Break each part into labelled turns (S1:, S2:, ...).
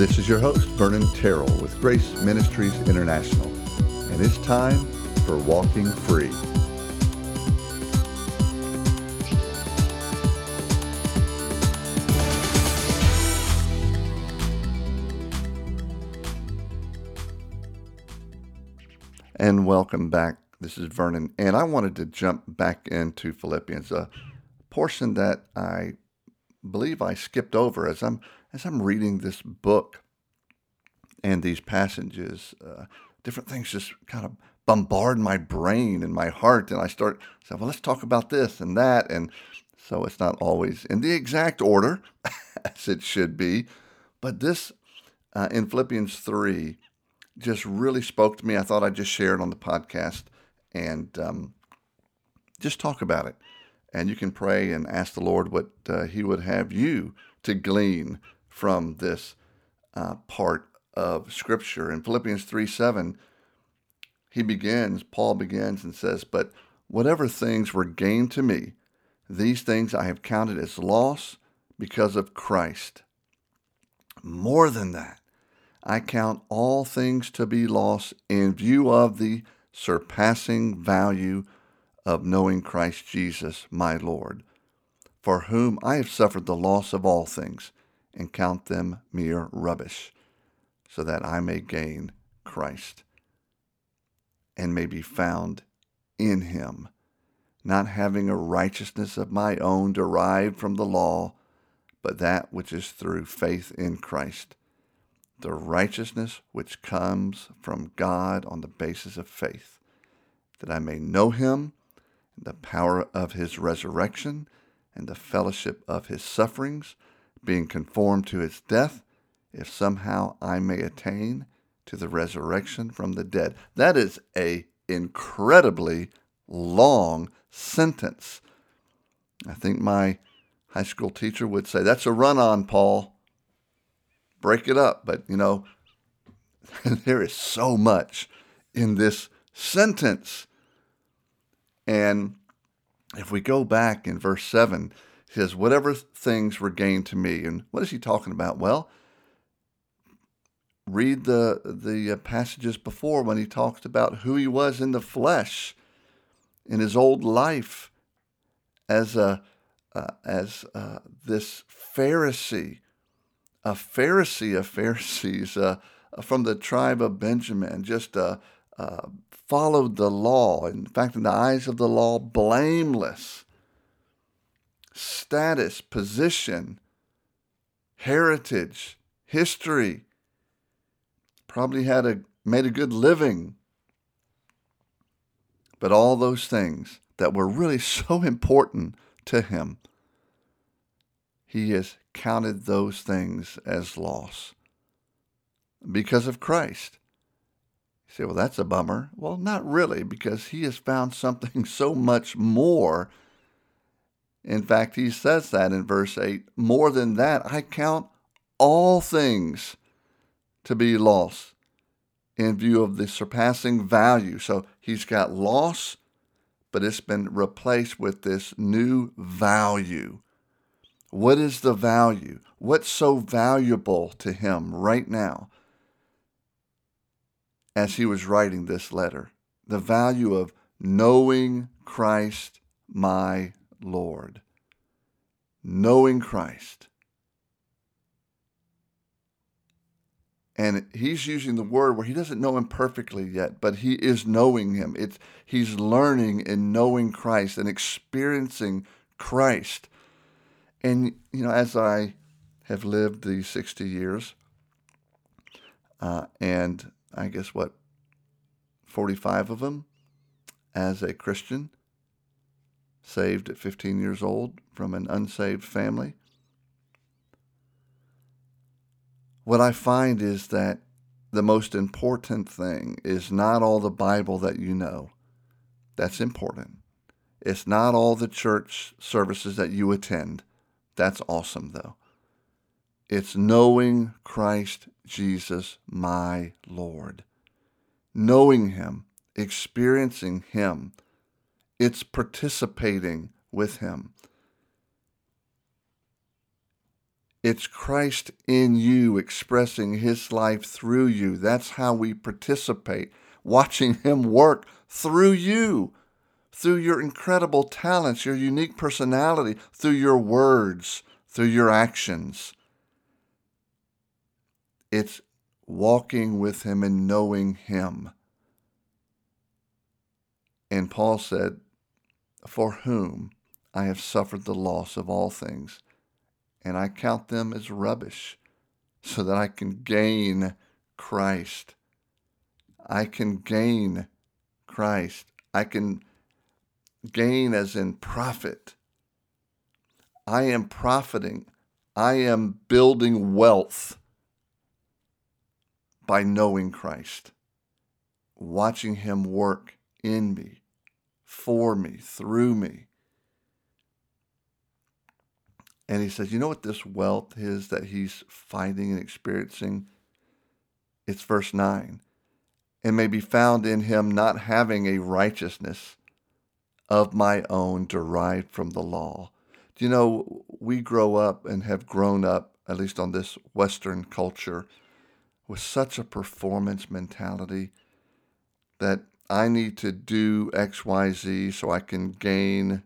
S1: This is your host, Vernon Terrell with Grace Ministries International, and it's time for Walking Free. And welcome back. This is Vernon, and I wanted to jump back into Philippians, a portion that I believe I skipped over as I'm as I'm reading this book and these passages. Uh, different things just kind of bombard my brain and my heart, and I start saying, "Well, let's talk about this and that," and so it's not always in the exact order as it should be. But this uh, in Philippians three just really spoke to me. I thought I'd just share it on the podcast and um, just talk about it and you can pray and ask the Lord what uh, He would have you to glean from this uh, part of Scripture. In Philippians 3 7, he begins, Paul begins and says, But whatever things were gained to me, these things I have counted as loss because of Christ. More than that, I count all things to be lost in view of the surpassing value of knowing Christ Jesus, my Lord, for whom I have suffered the loss of all things, and count them mere rubbish, so that I may gain Christ and may be found in him, not having a righteousness of my own derived from the law, but that which is through faith in Christ, the righteousness which comes from God on the basis of faith, that I may know him the power of his resurrection, and the fellowship of his sufferings, being conformed to his death, if somehow I may attain to the resurrection from the dead. That is a incredibly long sentence. I think my high school teacher would say, That's a run on, Paul. Break it up. But, you know, there is so much in this sentence. And if we go back in verse 7, he says, Whatever things were gained to me. And what is he talking about? Well, read the, the uh, passages before when he talked about who he was in the flesh, in his old life, as, a, uh, as uh, this Pharisee, a Pharisee of Pharisees uh, from the tribe of Benjamin, just a, uh, followed the law, in fact, in the eyes of the law, blameless. Status, position, heritage, history. Probably had a made a good living. But all those things that were really so important to him, he has counted those things as loss because of Christ. You say, well, that's a bummer. Well, not really, because he has found something so much more. In fact, he says that in verse 8 more than that, I count all things to be lost in view of the surpassing value. So he's got loss, but it's been replaced with this new value. What is the value? What's so valuable to him right now? as he was writing this letter the value of knowing Christ my Lord. Knowing Christ. And he's using the word where he doesn't know him perfectly yet, but he is knowing him. It's, he's learning and knowing Christ and experiencing Christ. And, you know, as I have lived these 60 years, uh, and I guess what, 45 of them as a Christian, saved at 15 years old from an unsaved family. What I find is that the most important thing is not all the Bible that you know. That's important. It's not all the church services that you attend. That's awesome, though. It's knowing Christ Jesus, my Lord. Knowing Him, experiencing Him. It's participating with Him. It's Christ in you expressing his life through you. That's how we participate, watching him work through you, through your incredible talents, your unique personality, through your words, through your actions. It's walking with him and knowing him. And Paul said, For whom I have suffered the loss of all things, and I count them as rubbish, so that I can gain Christ. I can gain Christ. I can gain as in profit. I am profiting. I am building wealth by knowing Christ, watching Him work in me, for me, through me. And he says, You know what this wealth is that he's finding and experiencing? It's verse 9. And may be found in him not having a righteousness of my own derived from the law. Do you know, we grow up and have grown up, at least on this Western culture, with such a performance mentality that I need to do X, Y, Z so I can gain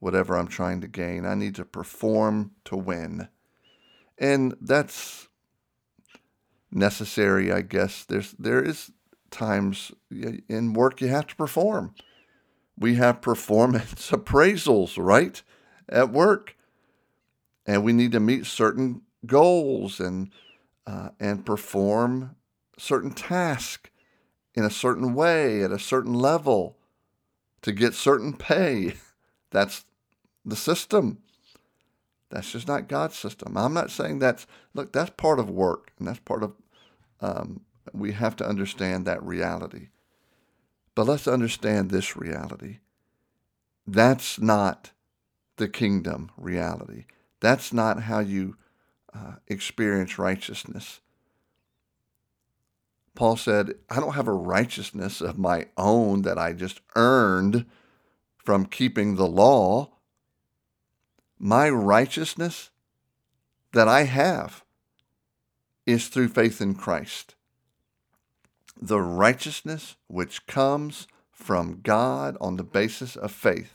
S1: whatever I'm trying to gain. I need to perform to win. And that's necessary, I guess. There's there is times in work you have to perform. We have performance appraisals, right? At work. And we need to meet certain goals and uh, and perform certain tasks in a certain way at a certain level to get certain pay. That's the system. That's just not God's system. I'm not saying that's, look, that's part of work, and that's part of, um, we have to understand that reality. But let's understand this reality. That's not the kingdom reality. That's not how you uh, experience righteousness. Paul said, I don't have a righteousness of my own that I just earned from keeping the law my righteousness that I have is through faith in Christ. The righteousness which comes from God on the basis of faith.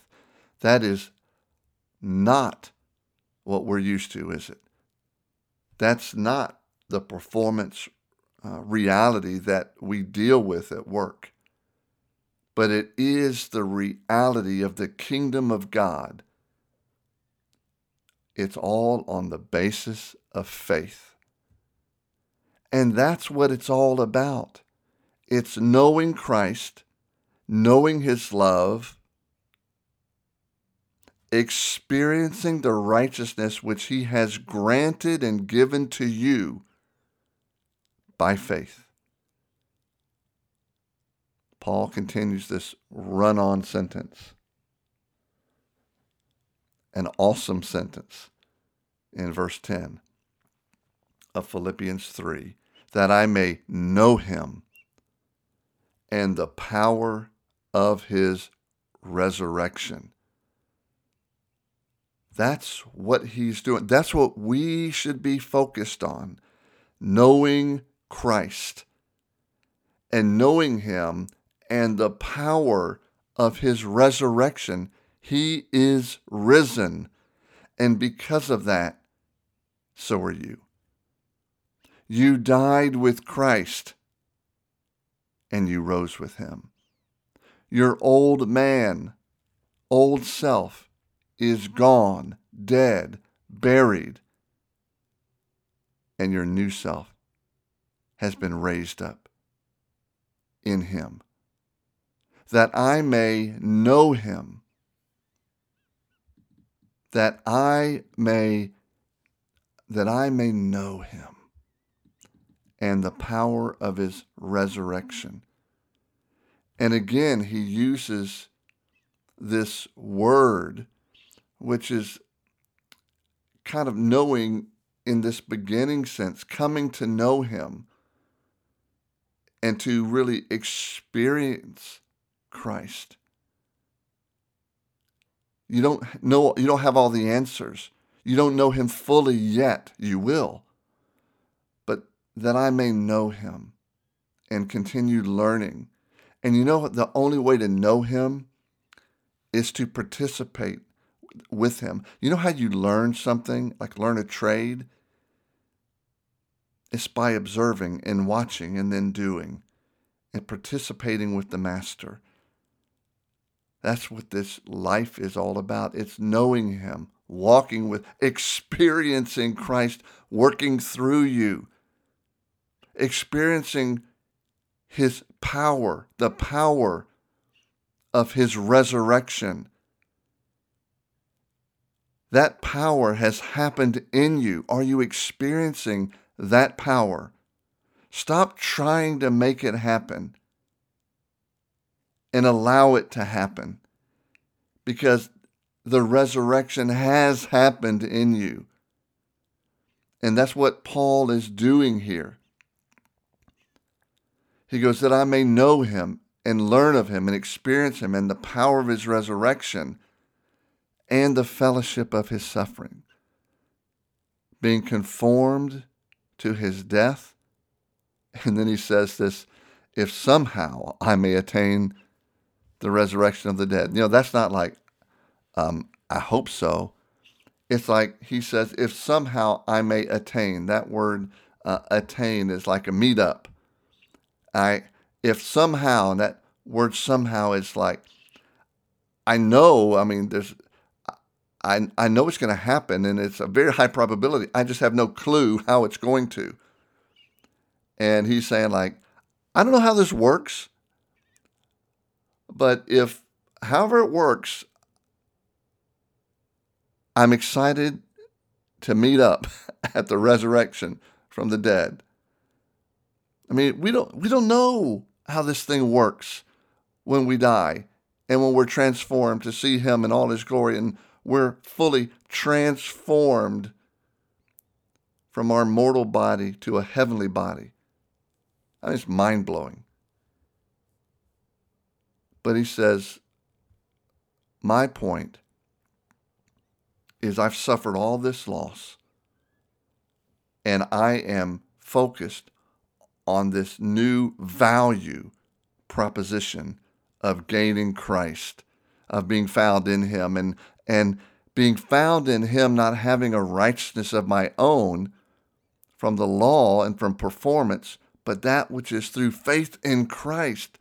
S1: That is not what we're used to, is it? That's not the performance uh, reality that we deal with at work. But it is the reality of the kingdom of God it's all on the basis of faith. And that's what it's all about. It's knowing Christ, knowing His love, experiencing the righteousness which He has granted and given to you by faith. Paul continues this run on sentence an awesome sentence in verse 10 of Philippians 3 that I may know him and the power of his resurrection. That's what he's doing. That's what we should be focused on knowing Christ and knowing him and the power of his resurrection he is risen. And because of that, so are you. You died with Christ and you rose with him. Your old man, old self, is gone, dead, buried, and your new self has been raised up in him, that I may know him that I may that I may know him and the power of his resurrection. And again, he uses this word, which is kind of knowing in this beginning sense, coming to know him and to really experience Christ. You don't know, you don't have all the answers. You don't know him fully yet. You will. But that I may know him and continue learning. And you know the only way to know him is to participate with him. You know how you learn something, like learn a trade? It's by observing and watching and then doing and participating with the master. That's what this life is all about. It's knowing him, walking with, experiencing Christ working through you, experiencing his power, the power of his resurrection. That power has happened in you. Are you experiencing that power? Stop trying to make it happen and allow it to happen because the resurrection has happened in you. And that's what Paul is doing here. He goes, That I may know him and learn of him and experience him and the power of his resurrection and the fellowship of his suffering, being conformed to his death and then he says this if somehow I may attain the resurrection of the dead. You know, that's not like, um, I hope so. It's like he says, if somehow I may attain. That word uh, attain is like a meetup. I, if somehow, and that word somehow is like, I know, I mean, there's, I, I know it's going to happen and it's a very high probability. I just have no clue how it's going to and he's saying like i don't know how this works but if however it works i'm excited to meet up at the resurrection from the dead i mean we don't we don't know how this thing works when we die and when we're transformed to see him in all his glory and we're fully transformed from our mortal body to a heavenly body I mean, it's mind blowing. But he says, My point is I've suffered all this loss and I am focused on this new value proposition of gaining Christ, of being found in Him, and, and being found in Him, not having a righteousness of my own from the law and from performance, but that which is through faith in Christ.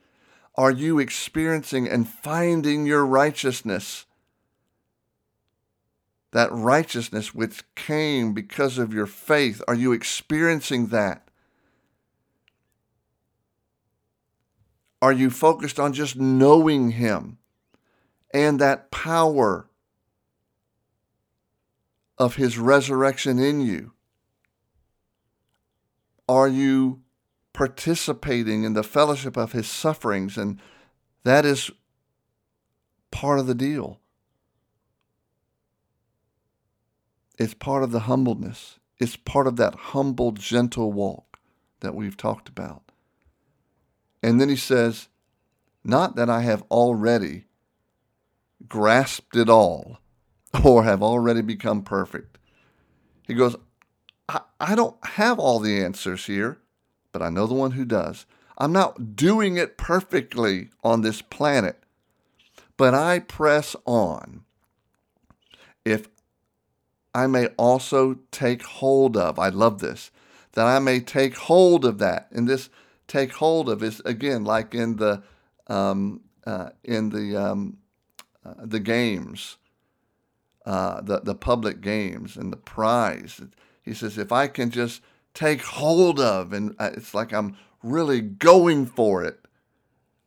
S1: Are you experiencing and finding your righteousness? That righteousness which came because of your faith, are you experiencing that? Are you focused on just knowing Him and that power of His resurrection in you? Are you participating in the fellowship of his sufferings, and that is part of the deal. It's part of the humbleness. It's part of that humble, gentle walk that we've talked about. And then he says, Not that I have already grasped it all or have already become perfect. He goes, I, I don't have all the answers here but I know the one who does. I'm not doing it perfectly on this planet, but I press on. If I may also take hold of, I love this, that I may take hold of that. And this take hold of is again like in the um, uh, in the um, uh, the games, uh, the the public games and the prize. He says, if I can just take hold of. And uh, it's like I'm really going for it,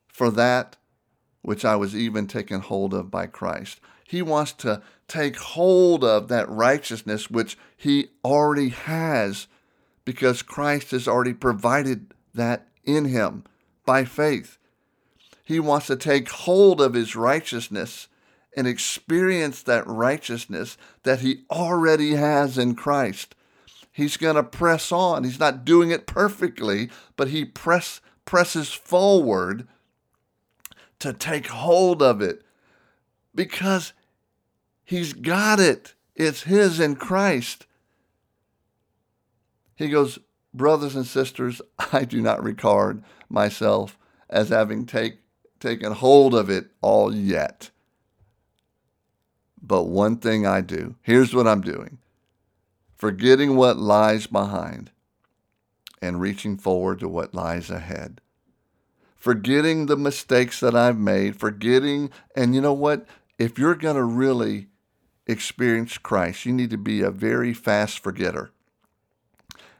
S1: for that which I was even taken hold of by Christ. He wants to take hold of that righteousness which he already has because Christ has already provided that in him by faith. He wants to take hold of his righteousness and experience that righteousness that he already has in Christ he's going to press on. He's not doing it perfectly, but he press, presses forward to take hold of it because he's got it. It's His in Christ. He goes, Brothers and sisters, I do not regard myself as having take, taken hold of it all yet. But one thing I do here's what I'm doing forgetting what lies behind and reaching forward to what lies ahead. Forgetting the mistakes that I've made, forgetting, and you know what? If you're going to really experience Christ, you need to be a very fast forgetter.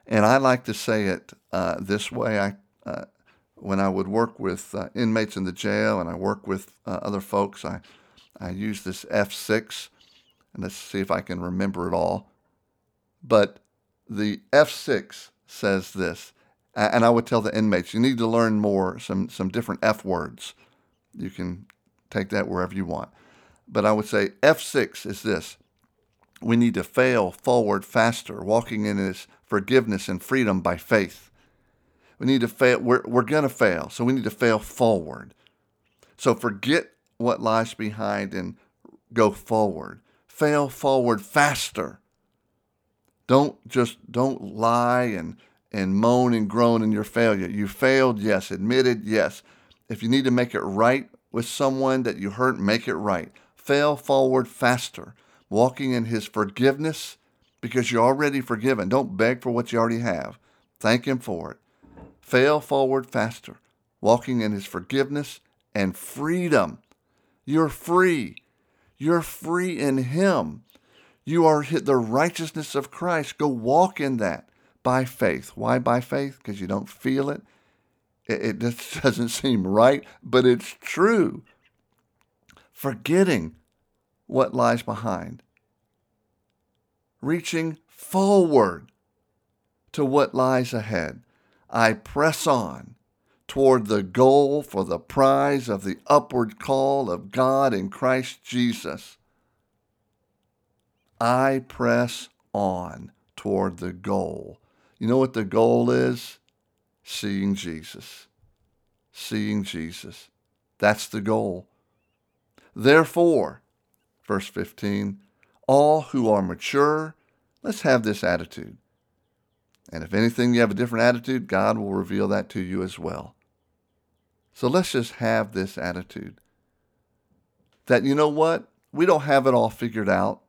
S1: And I like to say it uh, this way. I, uh, when I would work with uh, inmates in the jail and I work with uh, other folks, I, I use this F6, and let's see if I can remember it all. But the F6 says this, and I would tell the inmates, you need to learn more, some, some different F words. You can take that wherever you want. But I would say F6 is this we need to fail forward faster, walking in His forgiveness and freedom by faith. We need to fail. We're, we're going to fail, so we need to fail forward. So forget what lies behind and go forward. Fail forward faster. Don't just don't lie and and moan and groan in your failure. You failed, yes. Admitted, yes. If you need to make it right with someone that you hurt, make it right. Fail forward faster, walking in His forgiveness because you're already forgiven. Don't beg for what you already have. Thank Him for it. Fail forward faster, walking in His forgiveness and freedom. You're free. You're free in Him. You are the righteousness of Christ. Go walk in that by faith. Why by faith? Because you don't feel it. It, just doesn't seem right, but it's true. Forgetting what lies behind, reaching forward to what lies ahead. I press on toward the goal for the prize of the upward call of God in Christ Jesus. I press on toward the goal. You know what the goal is? Seeing Jesus. Seeing Jesus. That's the goal. Therefore, verse 15, all who are mature, let's have this attitude. And if anything, you have a different attitude, God will reveal that to you as well. So let's just have this attitude that, you know what? We don't have it all figured out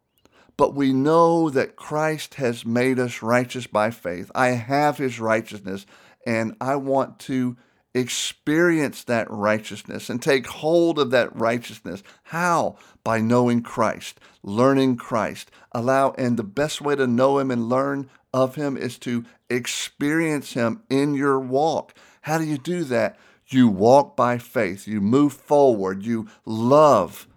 S1: but we know that Christ has made us righteous by faith. I have his righteousness, and I want to experience that righteousness and take hold of that righteousness. How? By knowing Christ, learning Christ. Allow, and the best way to know him and learn of him is to experience him in your walk. How do you do that? You walk by faith, you move forward, you love,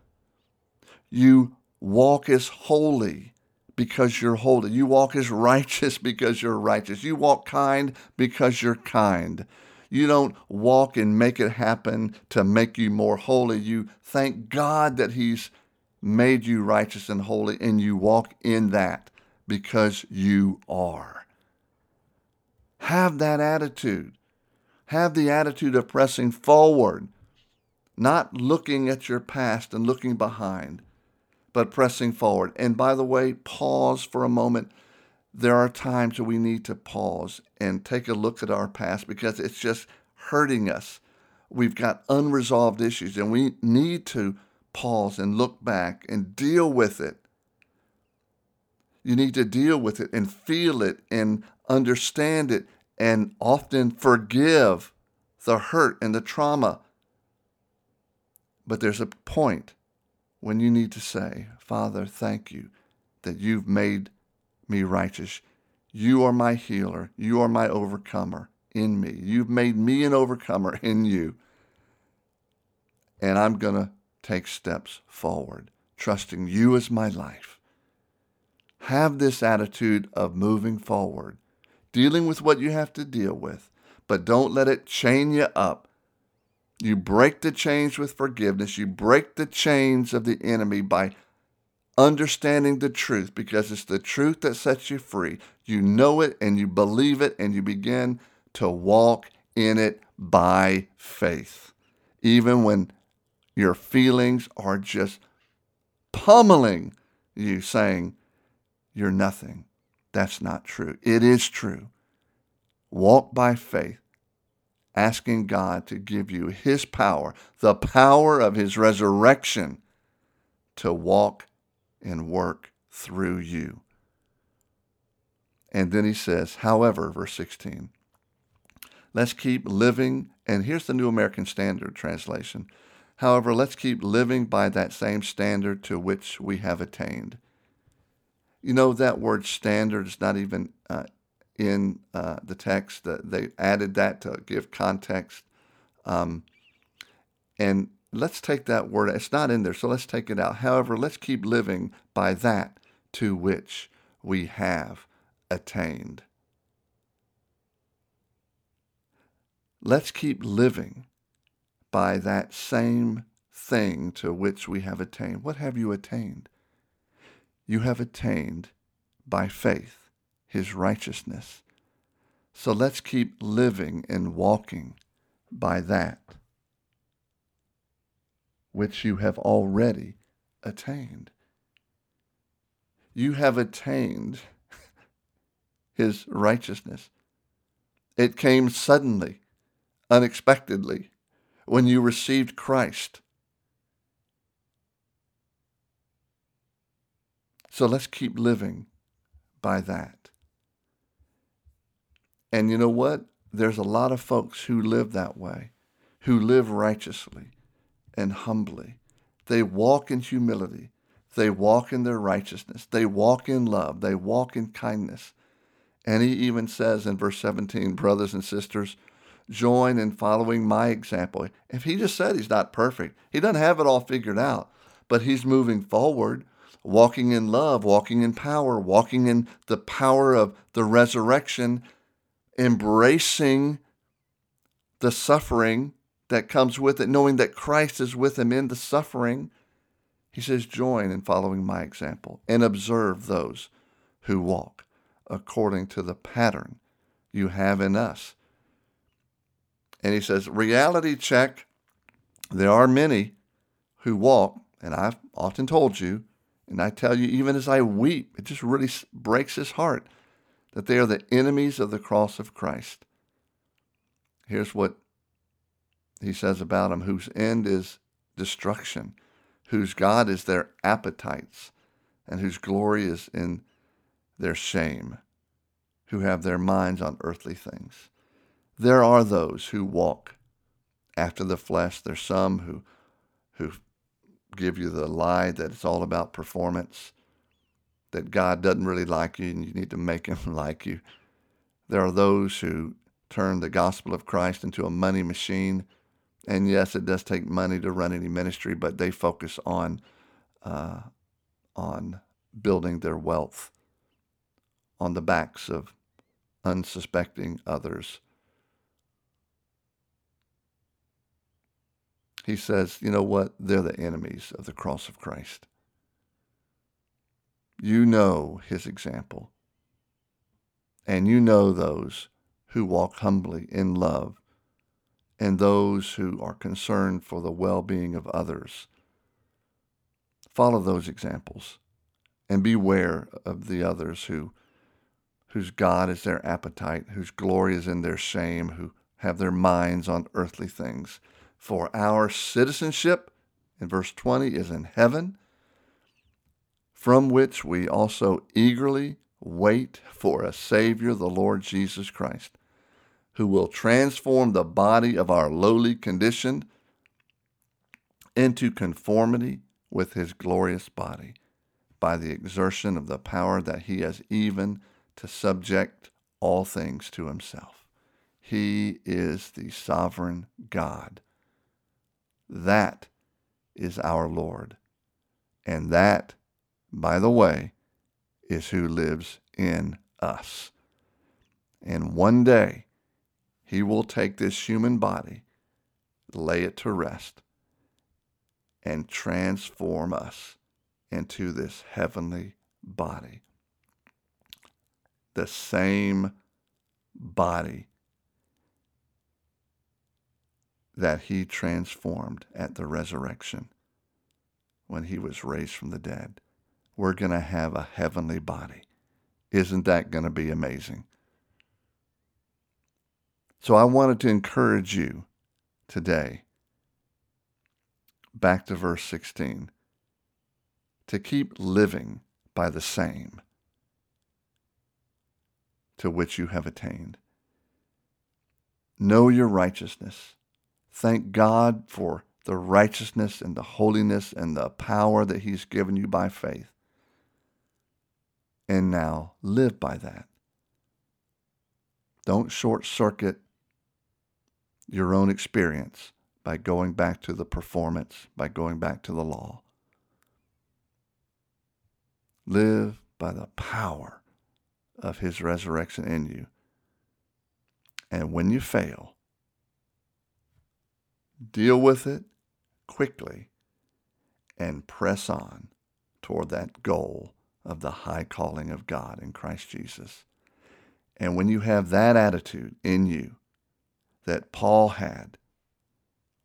S1: you walk as holy because you're holy. You walk as righteous because you're righteous. You walk kind because you're kind. You don't walk and make it happen to make you more holy. You thank God that He's made you righteous and holy, and you walk in that because you are. Have that attitude. Have the attitude of pressing forward, not looking at your past and looking behind but pressing forward. And by the way, pause for a moment. There are times we need to pause and take a look at our past because it's just hurting us. We've got unresolved issues and we need to pause and look back and deal with it. You need to deal with it and feel it and understand it and often forgive the hurt and the trauma. But there's a point when you need to say, Father, thank you that you've made me righteous. You are my healer. You are my overcomer in me. You've made me an overcomer in you. And I'm going to take steps forward, trusting you as my life. Have this attitude of moving forward, dealing with what you have to deal with, but don't let it chain you up you break the chains with forgiveness. You break the chains of the enemy by understanding the truth because it's the truth that sets you free. You know it and you believe it and you begin to walk in it by faith. Even when your feelings are just pummeling you, saying, you're nothing. That's not true. It is true. Walk by faith, asking God to give you His power, the power of His resurrection, to walk and work through you. And then he says, however, verse 16, let's keep living, and here's the New American Standard translation. However, let's keep living by that same standard to which we have attained. You know, that word standard is not even uh, in uh, the text. they added that to give context. Um, and let's take that word, it's not in there, so let's take it out. However, let's keep living by that to which we have attained. Let's keep living by that same thing to which we have attained. What have you attained? You have attained by faith his righteousness. So let's keep living and walking by that which you have already attained. You have attained his righteousness. It came suddenly, unexpectedly, when you received Christ. So let's keep living by that. And you know what? There's a lot of folks who live that way, who live righteously and humbly. They walk in humility. They walk in their righteousness. They walk in love. They walk in kindness. And he even says in verse 17, brothers and sisters, join in following my example. If he just said he's not perfect, he doesn't have it all figured out, but he's moving forward, walking in love, walking in power, walking in the power of the resurrection, embracing the suffering that comes with it, knowing that Christ is with him in the suffering. He says, Join in following my example and observe those who walk according to the pattern you have in us. And he says, Reality check. There are many who walk, and I've often told you, and I tell you even as I weep, it just really breaks his heart that they are the enemies of the cross of Christ. Here's what he says about them whose end is destruction, whose God is their appetites, and whose glory is in their shame, who have their minds on earthly things. There are those who walk after the flesh. There's some who who give you the lie that it's all about performance, that God doesn't really like you and you need to make him like you. There are those who turn the gospel of Christ into a money machine and yes, it does take money to run any ministry, but they focus on uh, on building their wealth on the backs of unsuspecting others. He says, you know what? They're the enemies of the cross of Christ. You know his example. And you know those who walk humbly in love and those who are concerned for the well being of others. Follow those examples and beware of the others who whose God is their appetite, whose glory is in their shame, who have their minds on earthly things. For our citizenship, in verse 20, is in heaven, from which we also eagerly wait for a Savior, the Lord Jesus Christ who will transform the body of our lowly condition into conformity with his glorious body by the exertion of the power that he has even to subject all things to himself. He is the sovereign God. That is our Lord. And that, by the way, is who lives in us. And one day, he will take this human body, lay it to rest, and transform us into this heavenly body. The same body that he transformed at the resurrection when he was raised from the dead. We're going to have a heavenly body. Isn't that going to be amazing? So I wanted to encourage you today, back to verse 16, to keep living by the same to which you have attained. Know your righteousness. Thank God for the righteousness and the holiness and the power that He's given you by faith. And now live by that. Don't short circuit your own experience by going back to the performance, by going back to the law. Live by the power of his resurrection in you. And when you fail, deal with it quickly and press on toward that goal of the high calling of God in Christ Jesus. And when you have that attitude in you that Paul had,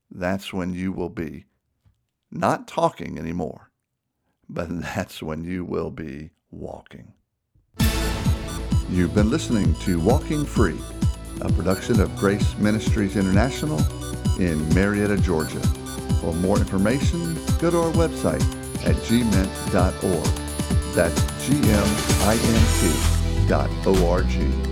S1: that's when you will be not talking anymore, but that's when you will be walking. You've been listening to Walking Free, a production of Grace Ministries International in Marietta, Georgia. For more information, go to our website at gmint.org. That's G-M-I-N-T dot O-R-G.